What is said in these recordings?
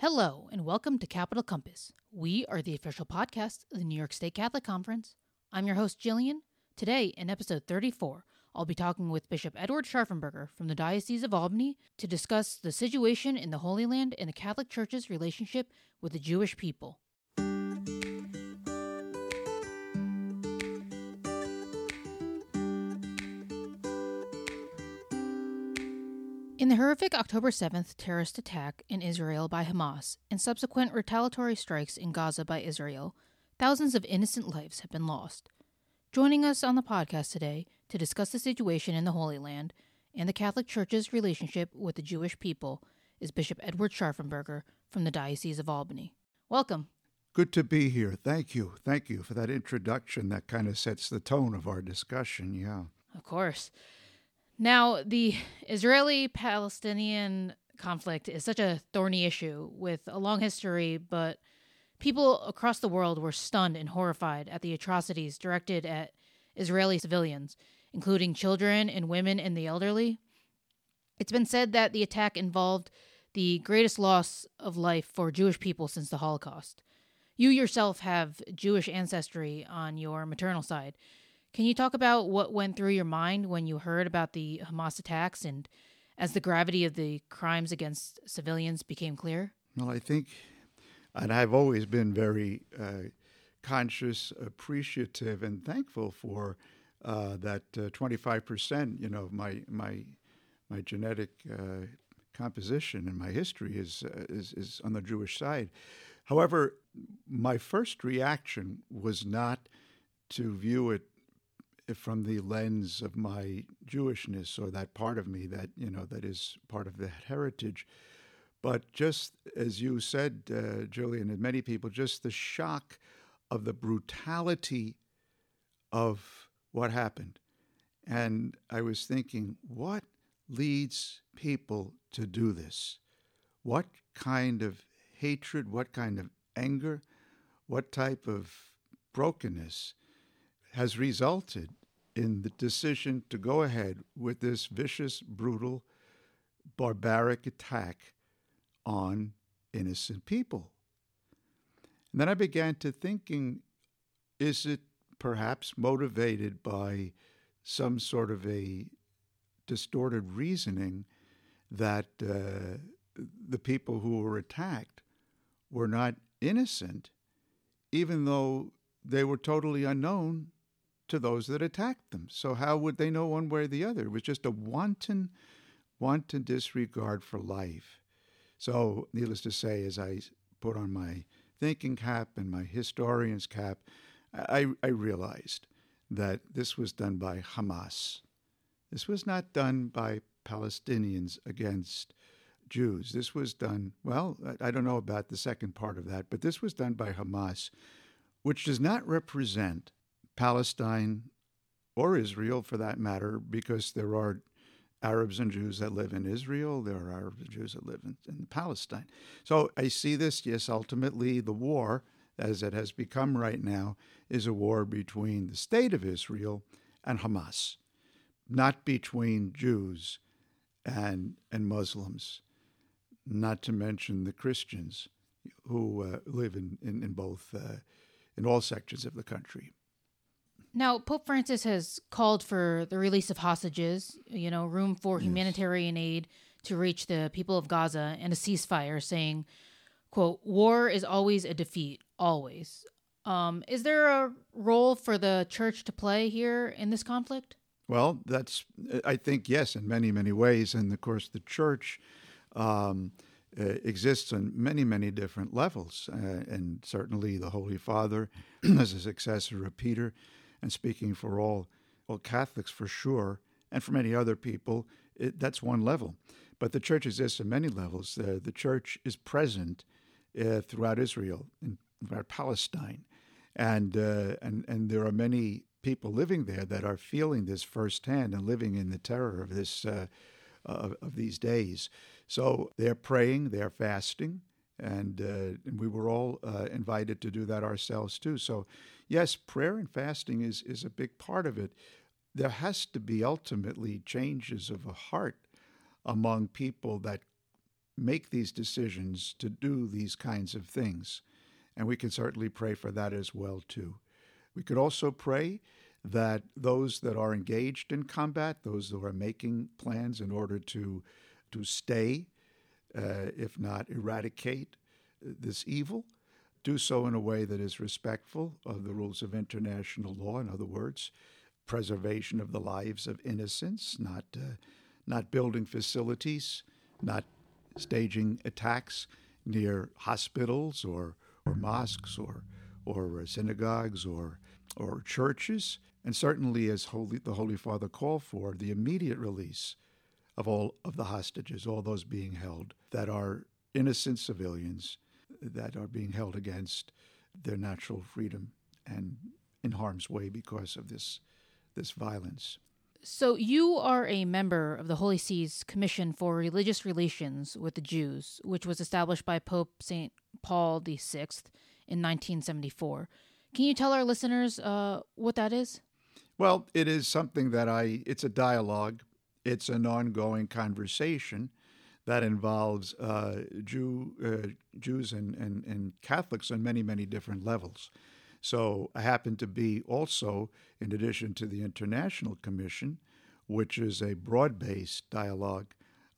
Hello, and welcome to Capital Compass. We are the official podcast of the New York State Catholic Conference. I'm your host, Gillian. Today, in episode 34, I'll be talking with Bishop Edward Scharfenberger from the Diocese of Albany to discuss the situation in the Holy Land and the Catholic Church's relationship with the Jewish people. The horrific October 7th terrorist attack in Israel by Hamas and subsequent retaliatory strikes in Gaza by Israel, thousands of innocent lives have been lost. Joining us on the podcast today to discuss the situation in the Holy Land and the Catholic Church's relationship with the Jewish people is Bishop Edward Scharfenberger from the Diocese of Albany. Welcome. Good to be here. Thank you. Thank you for that introduction. That kind of sets the tone of our discussion. Yeah. Of course. Now, the Israeli Palestinian conflict is such a thorny issue with a long history, but people across the world were stunned and horrified at the atrocities directed at Israeli civilians, including children and women and the elderly. It's been said that the attack involved the greatest loss of life for Jewish people since the Holocaust. You yourself have Jewish ancestry on your maternal side. Can you talk about what went through your mind when you heard about the Hamas attacks and as the gravity of the crimes against civilians became clear? Well, I think, and I've always been very uh, conscious, appreciative, and thankful for uh, that uh, 25%, you know, my, my, my genetic uh, composition and my history is, uh, is, is on the Jewish side. However, my first reaction was not to view it from the lens of my Jewishness or that part of me that you know that is part of that heritage. But just as you said, uh, Julian, and many people, just the shock of the brutality of what happened. And I was thinking, what leads people to do this? What kind of hatred, what kind of anger, what type of brokenness has resulted in the decision to go ahead with this vicious, brutal, barbaric attack on innocent people. And then I began to thinking, is it perhaps motivated by some sort of a distorted reasoning that uh, the people who were attacked were not innocent, even though they were totally unknown to those that attacked them. So how would they know one way or the other? It was just a wanton, wanton disregard for life. So, needless to say, as I put on my thinking cap and my historian's cap, I, I realized that this was done by Hamas. This was not done by Palestinians against Jews. This was done, well, I don't know about the second part of that, but this was done by Hamas, which does not represent Palestine or Israel for that matter, because there are Arabs and Jews that live in Israel, there are Arabs and Jews that live in, in Palestine. So I see this, yes, ultimately the war, as it has become right now, is a war between the state of Israel and Hamas, not between Jews and, and Muslims, not to mention the Christians who uh, live in, in, in both, uh, in all sections of the country. Now, Pope Francis has called for the release of hostages, you know, room for yes. humanitarian aid to reach the people of Gaza and a ceasefire, saying, quote, war is always a defeat, always. Um, is there a role for the church to play here in this conflict? Well, that's, I think, yes, in many, many ways. And of course, the church um, uh, exists on many, many different levels. Uh, and certainly the Holy Father, as a successor of Peter, and speaking for all, well, Catholics for sure, and for many other people, it, that's one level. But the church exists on many levels. Uh, the church is present uh, throughout Israel and throughout Palestine, and uh, and and there are many people living there that are feeling this firsthand and living in the terror of this uh, of, of, these days. So they're praying, they're fasting, and, uh, and we were all uh, invited to do that ourselves too. So, yes, prayer and fasting is is a big part of it. There has to be ultimately changes of a heart among people that make these decisions to do these kinds of things. And we can certainly pray for that as well too. We could also pray that those that are engaged in combat, those who are making plans in order to to stay, uh, if not eradicate this evil, do so in a way that is respectful of the rules of international law. In other words, preservation of the lives of innocents, not uh, not building facilities, not staging attacks near hospitals or or mosques or or synagogues or or churches, and certainly as Holy, the Holy Father called for, the immediate release of all of the hostages, all those being held that are innocent civilians that are being held against their natural freedom and in harm's way because of this this violence. So you are a member of the Holy See's Commission for Religious Relations with the Jews, which was established by Pope St. Paul VI in 1974. Can you tell our listeners uh, what that is? Well, it is something that I, it's a dialogue, it's an ongoing conversation that involves uh, Jew, uh, Jews and, and, and Catholics on many, many different levels. So I happen to be also, in addition to the International Commission, which is a broad based dialogue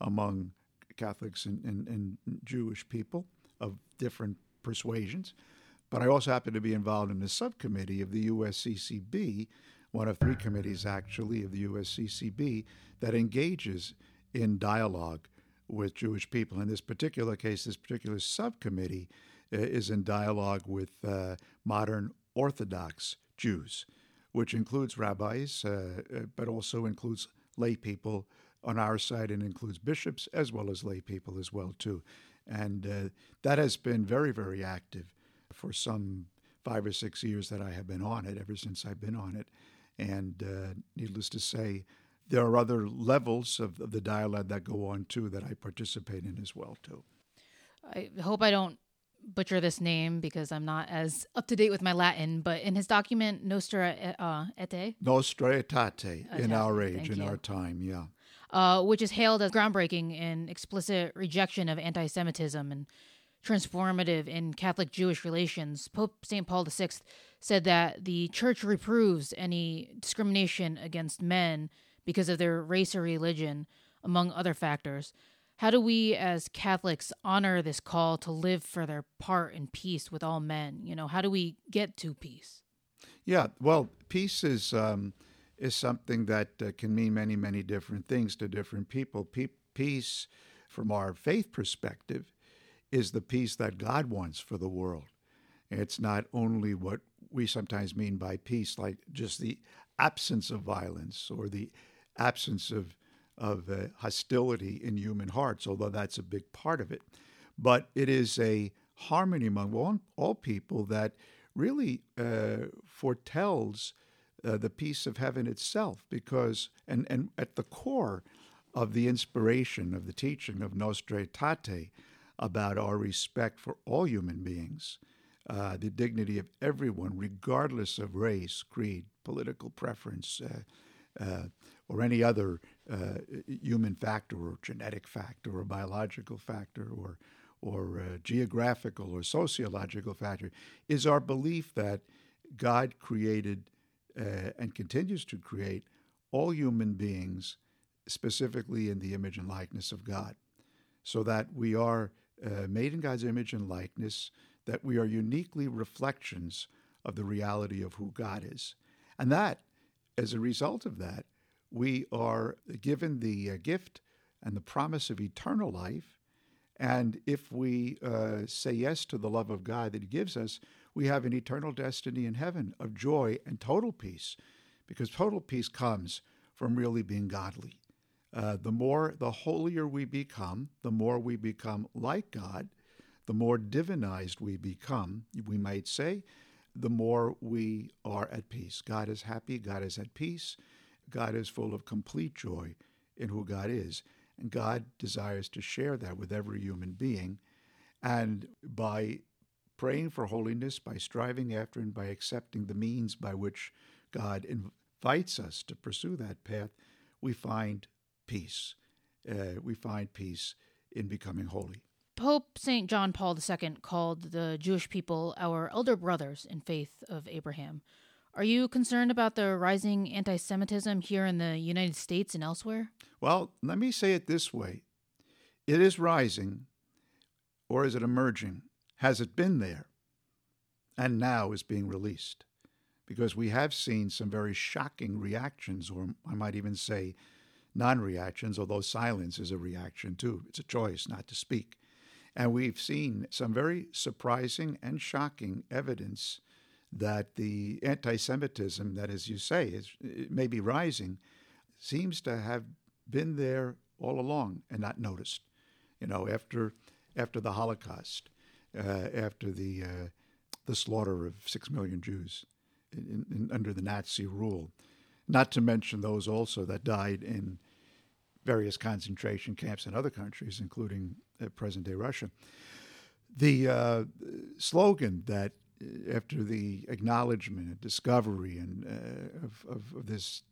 among Catholics and, and, and, Jewish people of different persuasions. But I also happen to be involved in the subcommittee of the USCCB, one of three committees actually of the USCCB that engages in dialogue with Jewish people. In this particular case, this particular subcommittee uh, is in dialogue with uh, modern Orthodox Jews, which includes rabbis, uh, uh, but also includes lay people on our side and includes bishops as well as lay people as well too. And uh, that has been very, very active for some five or six years that I have been on it, ever since I've been on it. And uh, needless to say, there are other levels of, of the dialogue that go on too that I participate in as well too. I hope I don't butcher this name because I'm not as up to date with my Latin, but in his document Nostra uh, Aetate, Nostra Aetate, in our age, in you. our time, yeah, uh, which is hailed as groundbreaking in explicit rejection of anti-Semitism and transformative in Catholic Jewish relations. Pope St. Paul VI said that the Church reproves any discrimination against men because of their race or religion, among other factors. How do we as Catholics honor this call to live for their part in peace with all men? You know, how do we get to peace? Yeah, well, peace is um, is something that uh, can mean many, many different things to different people. Pe- peace, from our faith perspective, is the peace that God wants for the world. It's not only what we sometimes mean by peace, like just the absence of violence or the absence of of uh, hostility in human hearts, although that's a big part of it. But it is a harmony among all, all people that really uh, foretells uh, the peace of heaven itself, because and and at the core of the inspiration of the teaching of Nostra Aetate about our respect for all human beings, uh, the dignity of everyone, regardless of race, creed, political preference, uh, uh, or any other uh, human factor or genetic factor or biological factor or or uh, geographical or sociological factor is our belief that God created uh, and continues to create all human beings specifically in the image and likeness of God, so that we are uh, made in God's image and likeness, that we are uniquely reflections of the reality of who God is. And that, as a result of that, we are given the uh, gift and the promise of eternal life. And if we uh, say yes to the love of God that He gives us, we have an eternal destiny in heaven of joy and total peace, because total peace comes from really being godly. Uh, the more, the holier we become, the more we become like God, the more divinized we become, we might say, the more we are at peace. God is happy, God is at peace. God is full of complete joy in who God is. And God desires to share that with every human being. And by praying for holiness, by striving after and by accepting the means by which God invites us to pursue that path, we find peace. Uh, we find peace in becoming holy. Pope St. John Paul II called the Jewish people our elder brothers in faith of Abraham. Are you concerned about the rising anti Semitism here in the United States and elsewhere? Well, let me say it this way it is rising, or is it emerging? Has it been there? And now is being released. Because we have seen some very shocking reactions, or I might even say non reactions, although silence is a reaction too. It's a choice not to speak. And we've seen some very surprising and shocking evidence that the anti Semitism that, as you say, is maybe rising, seems to have been there all along and not noticed. You know, after after the Holocaust, uh, after the uh, the slaughter of six million Jews in, in, under the Nazi rule, not to mention those also that died in various concentration camps in other countries, including uh, present day Russia. The uh, slogan that uh, after the acknowledgement and discovery and uh, of, of, this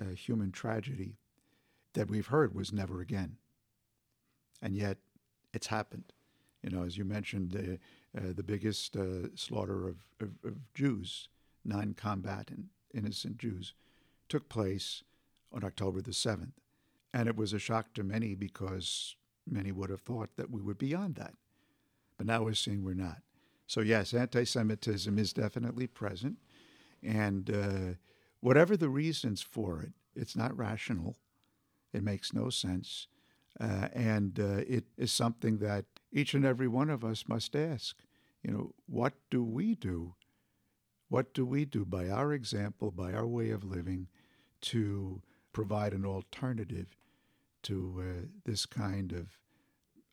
uh, human tragedy that we've heard was never again. And yet it's happened. You know, as you mentioned, uh, the biggest slaughter of, of, of Jews, non combatant, innocent Jews, took place on October the 7th. And it was a shock to many because many would have thought that we were beyond that. But now we're seeing we're not. So, yes, anti Semitism is definitely present. And uh, whatever the reasons for it, it's not rational. It makes no sense. Uh, and uh, it is something that each and every one of us must ask. You know, what do we do? What do we do by our example, by our way of living, to provide an alternative to uh, this kind of,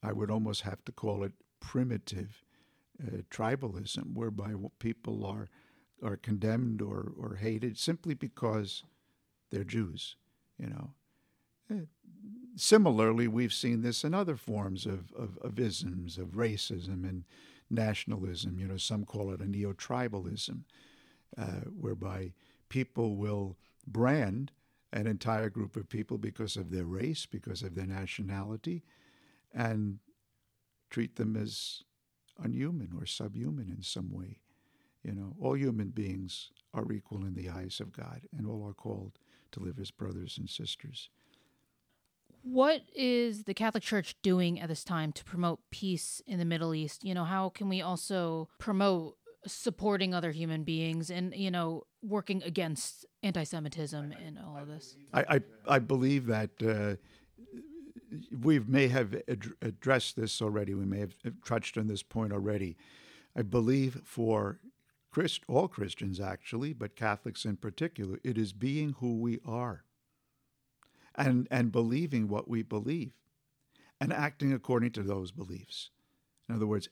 I would almost have to call it primitive uh, tribalism, whereby people are are condemned or, or hated simply because they're Jews, you know. Uh, similarly, we've seen this in other forms of, of, of isms, of racism and nationalism. You know, some call it a neo-tribalism, uh, whereby people will brand an entire group of people because of their race, because of their nationality, and treat them as unhuman or subhuman in some way. You know, all human beings are equal in the eyes of God, and all are called to live as brothers and sisters. What is the Catholic Church doing at this time to promote peace in the Middle East? You know, how can we also promote supporting other human beings and you know working against anti-Semitism and all of this. I I, I believe that uh, we may have ad- addressed this already. We may have touched on this point already. I believe for Christ, all Christians actually, but Catholics in particular, it is being who we are and, and believing what we believe and acting according to those beliefs. In other words,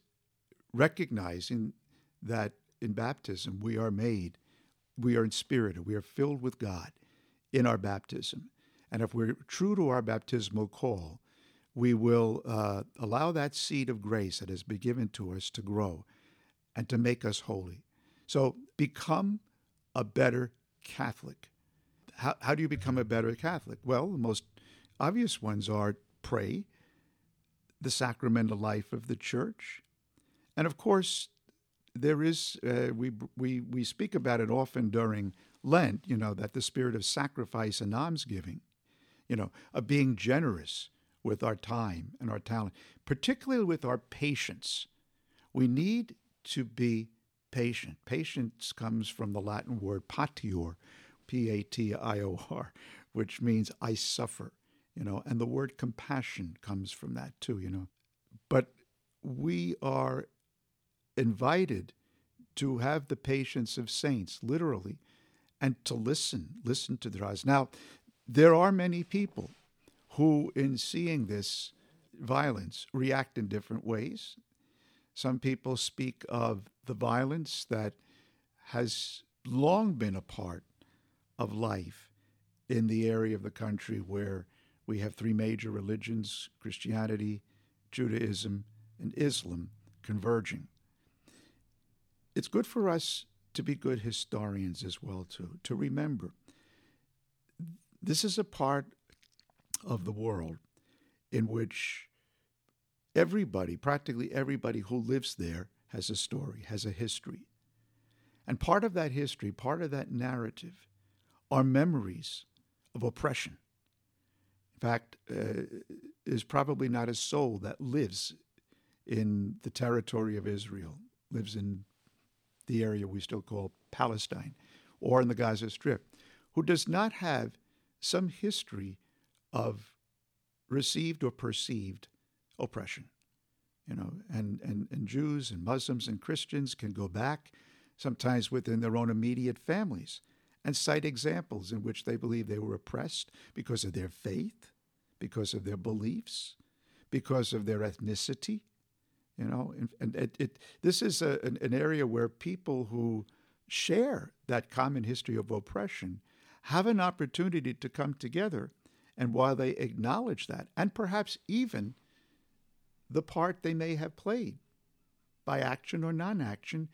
recognizing that in baptism we are made, we are inspirited, we are filled with God in our baptism. And if we're true to our baptismal call, we will uh, allow that seed of grace that has been given to us to grow and to make us holy. So become a better Catholic. How, how do you become a better Catholic? Well, the most obvious ones are pray, the sacramental life of the church, and of course, there is uh, we we we speak about it often during Lent. You know that the spirit of sacrifice and almsgiving, you know, of being generous with our time and our talent, particularly with our patience. We need to be patient. Patience comes from the Latin word patior, P A T I O R, which means I suffer. You know, and the word compassion comes from that too. You know, but we are invited to have the patience of saints, literally, and to listen, listen to their eyes. Now, there are many people who, in seeing this violence, react in different ways. Some people speak of the violence that has long been a part of life in the area of the country where we have three major religions Christianity, Judaism, and Islam converging it's good for us to be good historians as well too to remember this is a part of the world in which everybody, practically everybody who lives there, has a story, has a history. And part of that history, part of that narrative, are memories of oppression. In fact, uh, there's probably not a soul that lives in the territory of Israel, lives in the area we still call Palestine, or in the Gaza Strip, who does not have some history of received or perceived oppression. You know, and, and, and Jews and Muslims and Christians can go back, sometimes within their own immediate families, and cite examples in which they believe they were oppressed because of their faith, because of their beliefs, because of their ethnicity. You know, and, and it, it, this is a, an, an area where people who share that common history of oppression have an opportunity to come together. And while they acknowledge that, and perhaps even the part they may have played by action or non action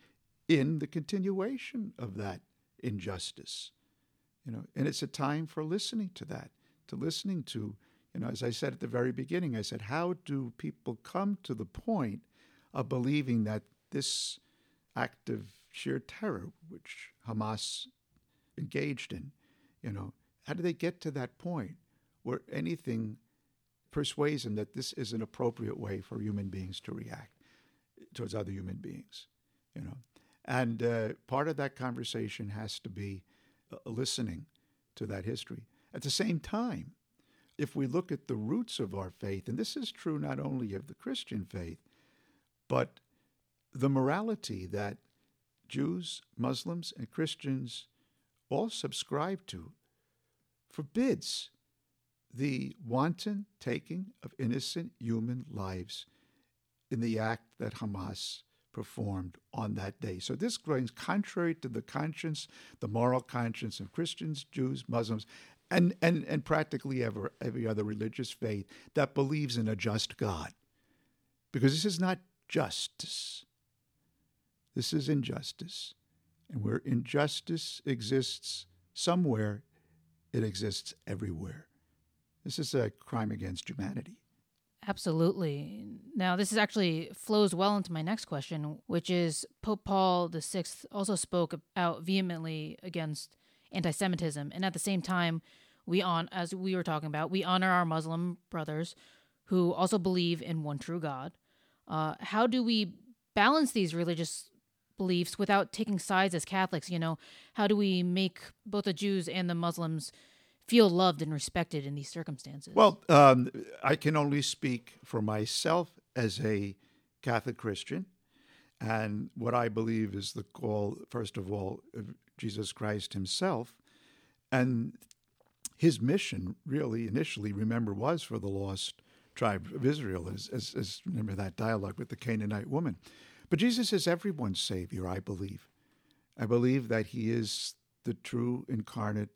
in the continuation of that injustice. You know, and it's a time for listening to that, to listening to, you know, as I said at the very beginning, I said, how do people come to the point of believing that this act of sheer terror, which Hamas engaged in, you know, how do they get to that point where anything persuades them that this is an appropriate way for human beings to react towards other human beings, you know? And uh, part of that conversation has to be uh, listening to that history. At the same time, if we look at the roots of our faith, and this is true not only of the Christian faith, but the morality that Jews, Muslims, and Christians all subscribe to forbids the wanton taking of innocent human lives in the act that Hamas performed on that day. So this runs contrary to the conscience, the moral conscience of Christians, Jews, Muslims, and, and, and practically every, every other religious faith that believes in a just God. Because this is not justice. This is injustice. And where injustice exists somewhere, it exists everywhere. This is a crime against humanity. Absolutely. Now, this is actually flows well into my next question, which is Pope Paul VI also spoke out vehemently against anti-Semitism, and at the same time, we on as we were talking about, we honor our Muslim brothers who also believe in one true God. Uh, how do we balance these religious beliefs without taking sides as Catholics? You know, how do we make both the Jews and the Muslims feel loved and respected in these circumstances? Well, um, I can only speak for myself as a Catholic Christian. And what I believe is the call, first of all, of Jesus Christ himself. And his mission, really, initially, remember, was for the lost tribe of Israel, as, as, as remember that dialogue with the Canaanite woman. But Jesus is everyone's Savior, I believe. I believe that he is the true incarnate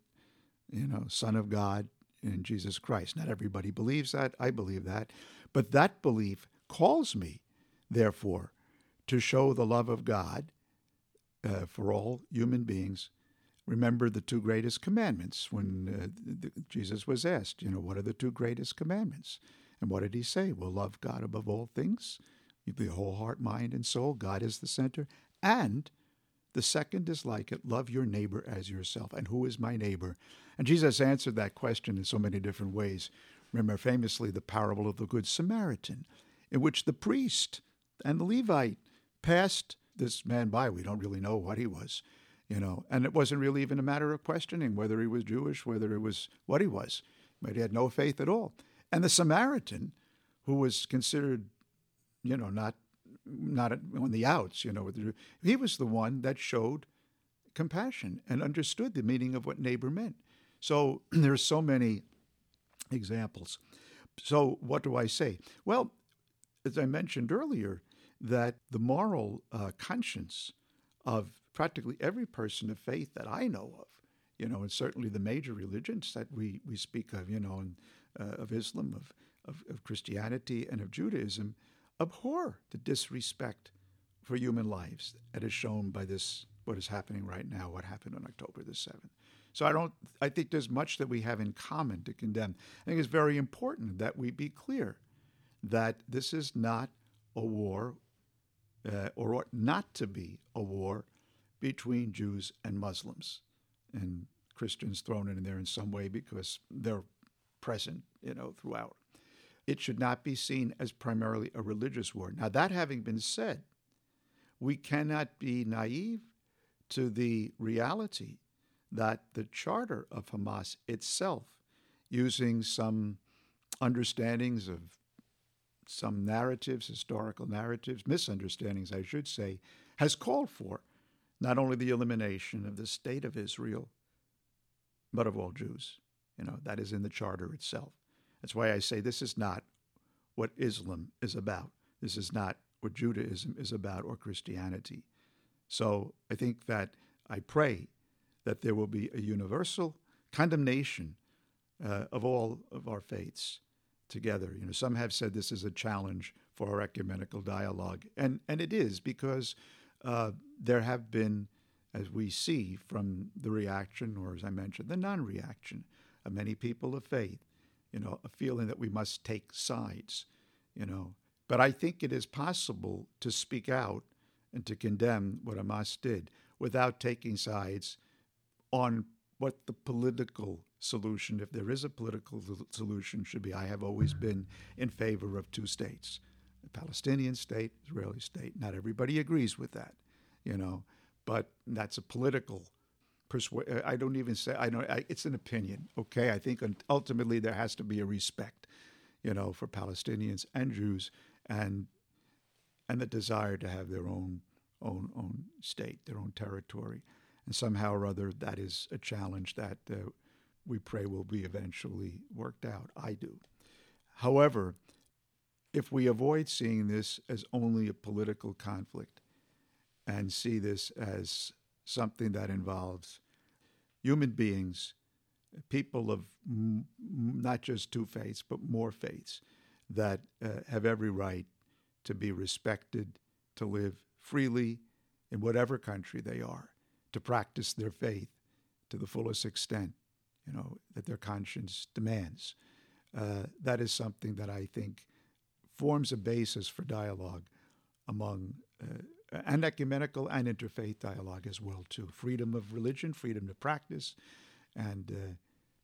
you know, Son of God in Jesus Christ. Not everybody believes that. I believe that. But that belief calls me, therefore, to show the love of God uh, for all human beings. Remember the two greatest commandments when uh, the, Jesus was asked, you know, what are the two greatest commandments? And what did he say? Well, love God above all things, the whole heart, mind, and soul. God is the center. And the second is like it love your neighbor as yourself. And who is my neighbor? And Jesus answered that question in so many different ways. Remember famously the parable of the Good Samaritan, in which the priest and the Levite passed this man by. We don't really know what he was, you know, and it wasn't really even a matter of questioning whether he was Jewish, whether it was what he was, but he had no faith at all. And the Samaritan, who was considered, you know, not not on the outs, you know. He was the one that showed compassion and understood the meaning of what neighbor meant. So there's so many examples. So what do I say? Well, as I mentioned earlier, that the moral uh, conscience of practically every person of faith that I know of, you know, and certainly the major religions that we, we speak of, you know, and, uh, of Islam, of, of, of Christianity, and of Judaism, abhor the disrespect for human lives that is shown by this, what is happening right now, what happened on October the 7th. So I don't, I think there's much that we have in common to condemn. I think it's very important that we be clear that this is not a war, uh, or ought not to be a war between Jews and Muslims, and Christians thrown in there in some way because they're present, you know, throughout. It should not be seen as primarily a religious war. Now, that having been said, we cannot be naive to the reality that the charter of Hamas itself, using some understandings of some narratives, historical narratives, misunderstandings, I should say, has called for not only the elimination of the state of Israel, but of all Jews. You know, that is in the charter itself. That's why I say this is not what Islam is about. This is not what Judaism is about or Christianity. So I think that I pray that there will be a universal condemnation uh, of all of our faiths together. You know, some have said this is a challenge for our ecumenical dialogue, and and it is because uh, there have been, as we see from the reaction, or as I mentioned, the non-reaction of many people of faith, you know, a feeling that we must take sides, you know. But I think it is possible to speak out and to condemn what Hamas did without taking sides on what the political solution, if there is a political solution, should be. I have always mm-hmm. been in favor of two states a Palestinian state, Israeli state. Not everybody agrees with that, you know, but that's a political persuasion. I don't even say, I know, it's an opinion, okay? I think ultimately there has to be a respect, you know, for Palestinians and Jews and and the desire to have their own own own state, their own territory and somehow or other that is a challenge that uh, we pray will be eventually worked out. I do. However, if we avoid seeing this as only a political conflict and see this as something that involves human beings, people of m- not just two faiths, but more faiths, that uh, have every right to be respected, to live freely in whatever country they are, to practice their faith to the fullest extent, you know, that their conscience demands. Uh, that is something that I think forms a basis for dialogue among uh, and ecumenical and interfaith dialogue as well too. Freedom of religion, freedom to practice, and uh,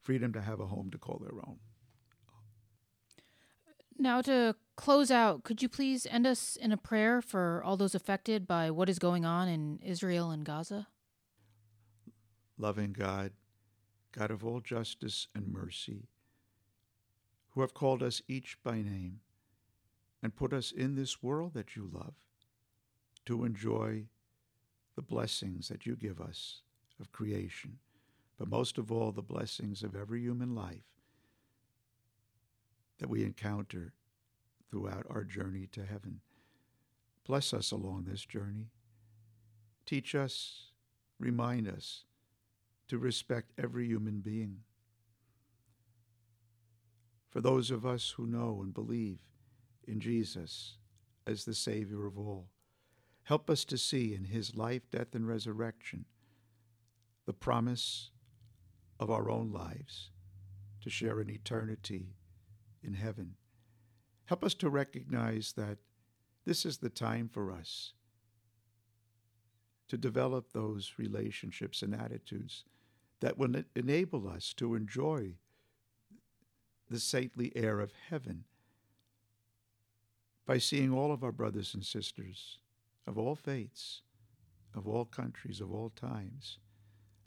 freedom to have a home to call their own. Now, to close out, could you please end us in a prayer for all those affected by what is going on in Israel and Gaza? loving God, God of all justice and mercy, who have called us each by name and put us in this world that you love to enjoy the blessings that you give us of creation, but most of all, the blessings of every human life that we encounter throughout our journey to heaven. Bless us along this journey. Teach us, remind us to respect every human being. For those of us who know and believe in Jesus as the Savior of all, help us to see in his life, death, and resurrection the promise of our own lives to share an eternity in heaven. Help us to recognize that this is the time for us to develop those relationships and attitudes that will enable us to enjoy the saintly air of heaven by seeing all of our brothers and sisters of all faiths, of all countries, of all times,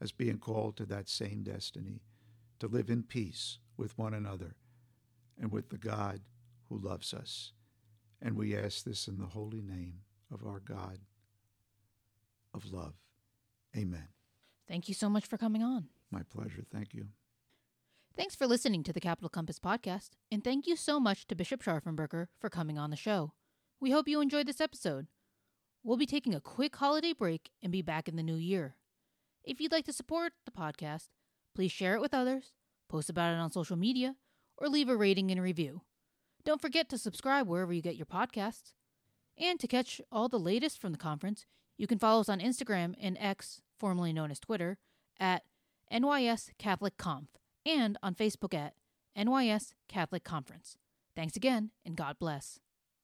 as being called to that same destiny, to live in peace with one another and with the God who loves us. And we ask this in the holy name of our God of love. Amen. Thank you so much for coming on. My pleasure. Thank you. Thanks for listening to the Capital Compass podcast, and thank you so much to Bishop Scharfenberger for coming on the show. We hope you enjoyed this episode. We'll be taking a quick holiday break and be back in the new year. If you'd like to support the podcast, please share it with others, post about it on social media, or leave a rating and review. Don't forget to subscribe wherever you get your podcasts. And to catch all the latest from the conference, you can follow us on Instagram and X, formerly known as Twitter, at NYS Catholic Conf and on Facebook at NYS Catholic Conference. Thanks again, and God bless.